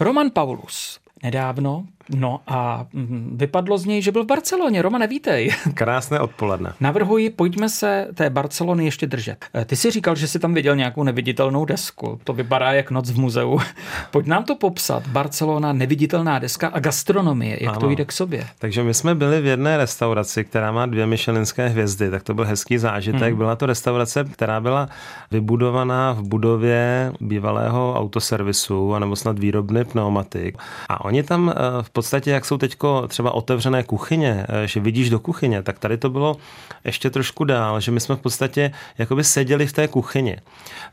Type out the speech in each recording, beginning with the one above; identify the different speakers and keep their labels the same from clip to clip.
Speaker 1: Roman Paulus nedávno No a mm, vypadlo z něj, že byl v Barceloně. Roma, nevítej.
Speaker 2: Krásné odpoledne.
Speaker 1: Navrhuji, pojďme se té Barcelony ještě držet. Eh, ty jsi říkal, že jsi tam viděl nějakou neviditelnou desku. To vypadá jak noc v muzeu. Pojď nám to popsat. Barcelona, neviditelná deska a gastronomie. Jak ano. to jde k sobě?
Speaker 2: Takže my jsme byli v jedné restauraci, která má dvě Michelinské hvězdy, tak to byl hezký zážitek. Hmm. Byla to restaurace, která byla vybudovaná v budově bývalého autoservisu, anebo snad výrobny pneumatik. A oni tam eh, v podstatě, jak jsou teď třeba otevřené kuchyně, eh, že vidíš do kuchyně, tak tady to bylo ještě trošku dál, že my jsme v podstatě jakoby seděli v té kuchyni.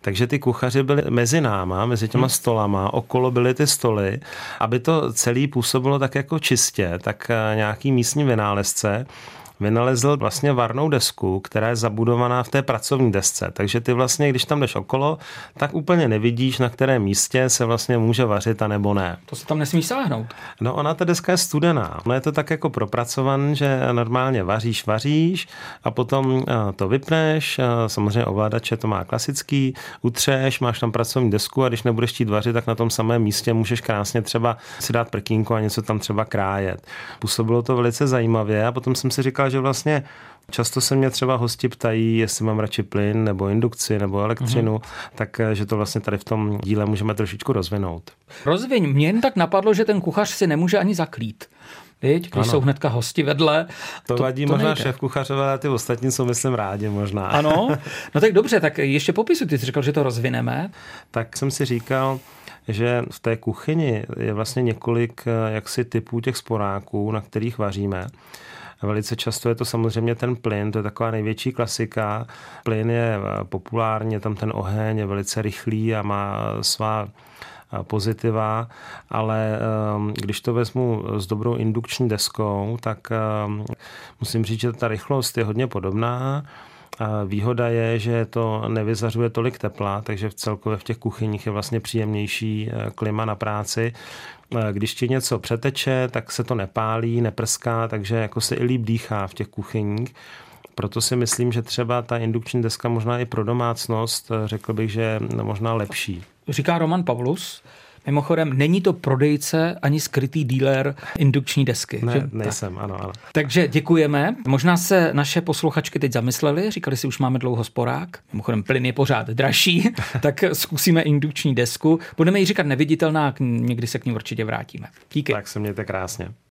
Speaker 2: Takže ty kuchaři byli mezi náma, mezi těma hmm. stolama, okolo byly ty stoly, aby to celé působilo tak jako čistě, tak eh, nějaký místní vynálezce vynalezl vlastně varnou desku, která je zabudovaná v té pracovní desce. Takže ty vlastně, když tam jdeš okolo, tak úplně nevidíš, na kterém místě se vlastně může vařit a nebo ne.
Speaker 1: To se tam nesmíš sáhnout.
Speaker 2: No ona ta deska je studená. Ono je to tak jako propracované, že normálně vaříš, vaříš a potom eh, to vypneš, eh, samozřejmě ovladače to má klasický, utřeš, máš tam pracovní desku a když nebudeš chtít vařit, tak na tom samém místě můžeš krásně třeba si dát prkínku a něco tam třeba krájet. Působilo to velice zajímavě a potom jsem si říkal, že vlastně Často se mě třeba hosti ptají, jestli mám radši plyn nebo indukci nebo elektřinu, mm-hmm. tak eh, že to vlastně tady v tom díle můžeme trošičku rozvinout.
Speaker 1: Rozviň. Mě jen tak napadlo, že ten kuchař si nemůže ani zaklít. Víď, když ano. jsou hnedka hosti vedle.
Speaker 2: To, to vadí to možná nejde. šéf kuchařové, ale ty ostatní jsou, myslím, rádi možná.
Speaker 1: Ano, no tak dobře, tak ještě popisu, ty jsi říkal, že to rozvineme.
Speaker 2: Tak jsem si říkal, že v té kuchyni je vlastně několik eh, jaksi typů těch sporáků, na kterých vaříme. Velice často je to samozřejmě ten plyn, to je taková největší klasika. Plyn je eh, populární, je tam ten oheň, je velice rychlý a má svá eh, pozitiva, ale ehm, když to vezmu s dobrou indukční deskou, tak ehm, musím říct, že ta rychlost je hodně podobná. Výhoda je, že to nevyzařuje tolik tepla, takže v celkově v těch kuchyních je vlastně příjemnější eh, klima na práci. Když ti něco přeteče, tak se to nepálí, neprská, takže jako se i líp dýchá v těch kuchyních. Proto si myslím, že třeba ta indukční deska možná i pro domácnost, eh, řekl bych, že možná lepší.
Speaker 1: Říká Roman Pavlus. Mimochodem, není to prodejce ani skrytý dealer indukční desky.
Speaker 2: Ne, že? nejsem, tak. ano, ano.
Speaker 1: Takže děkujeme. Možná se naše posluchačky teď zamysleli, říkali si, už máme dlouho sporák. Mimochodem, plyn je pořád dražší, tak zkusíme indukční desku. Budeme ji říkat neviditelná, někdy se k ní určitě vrátíme. Díky.
Speaker 2: Tak se mějte krásně.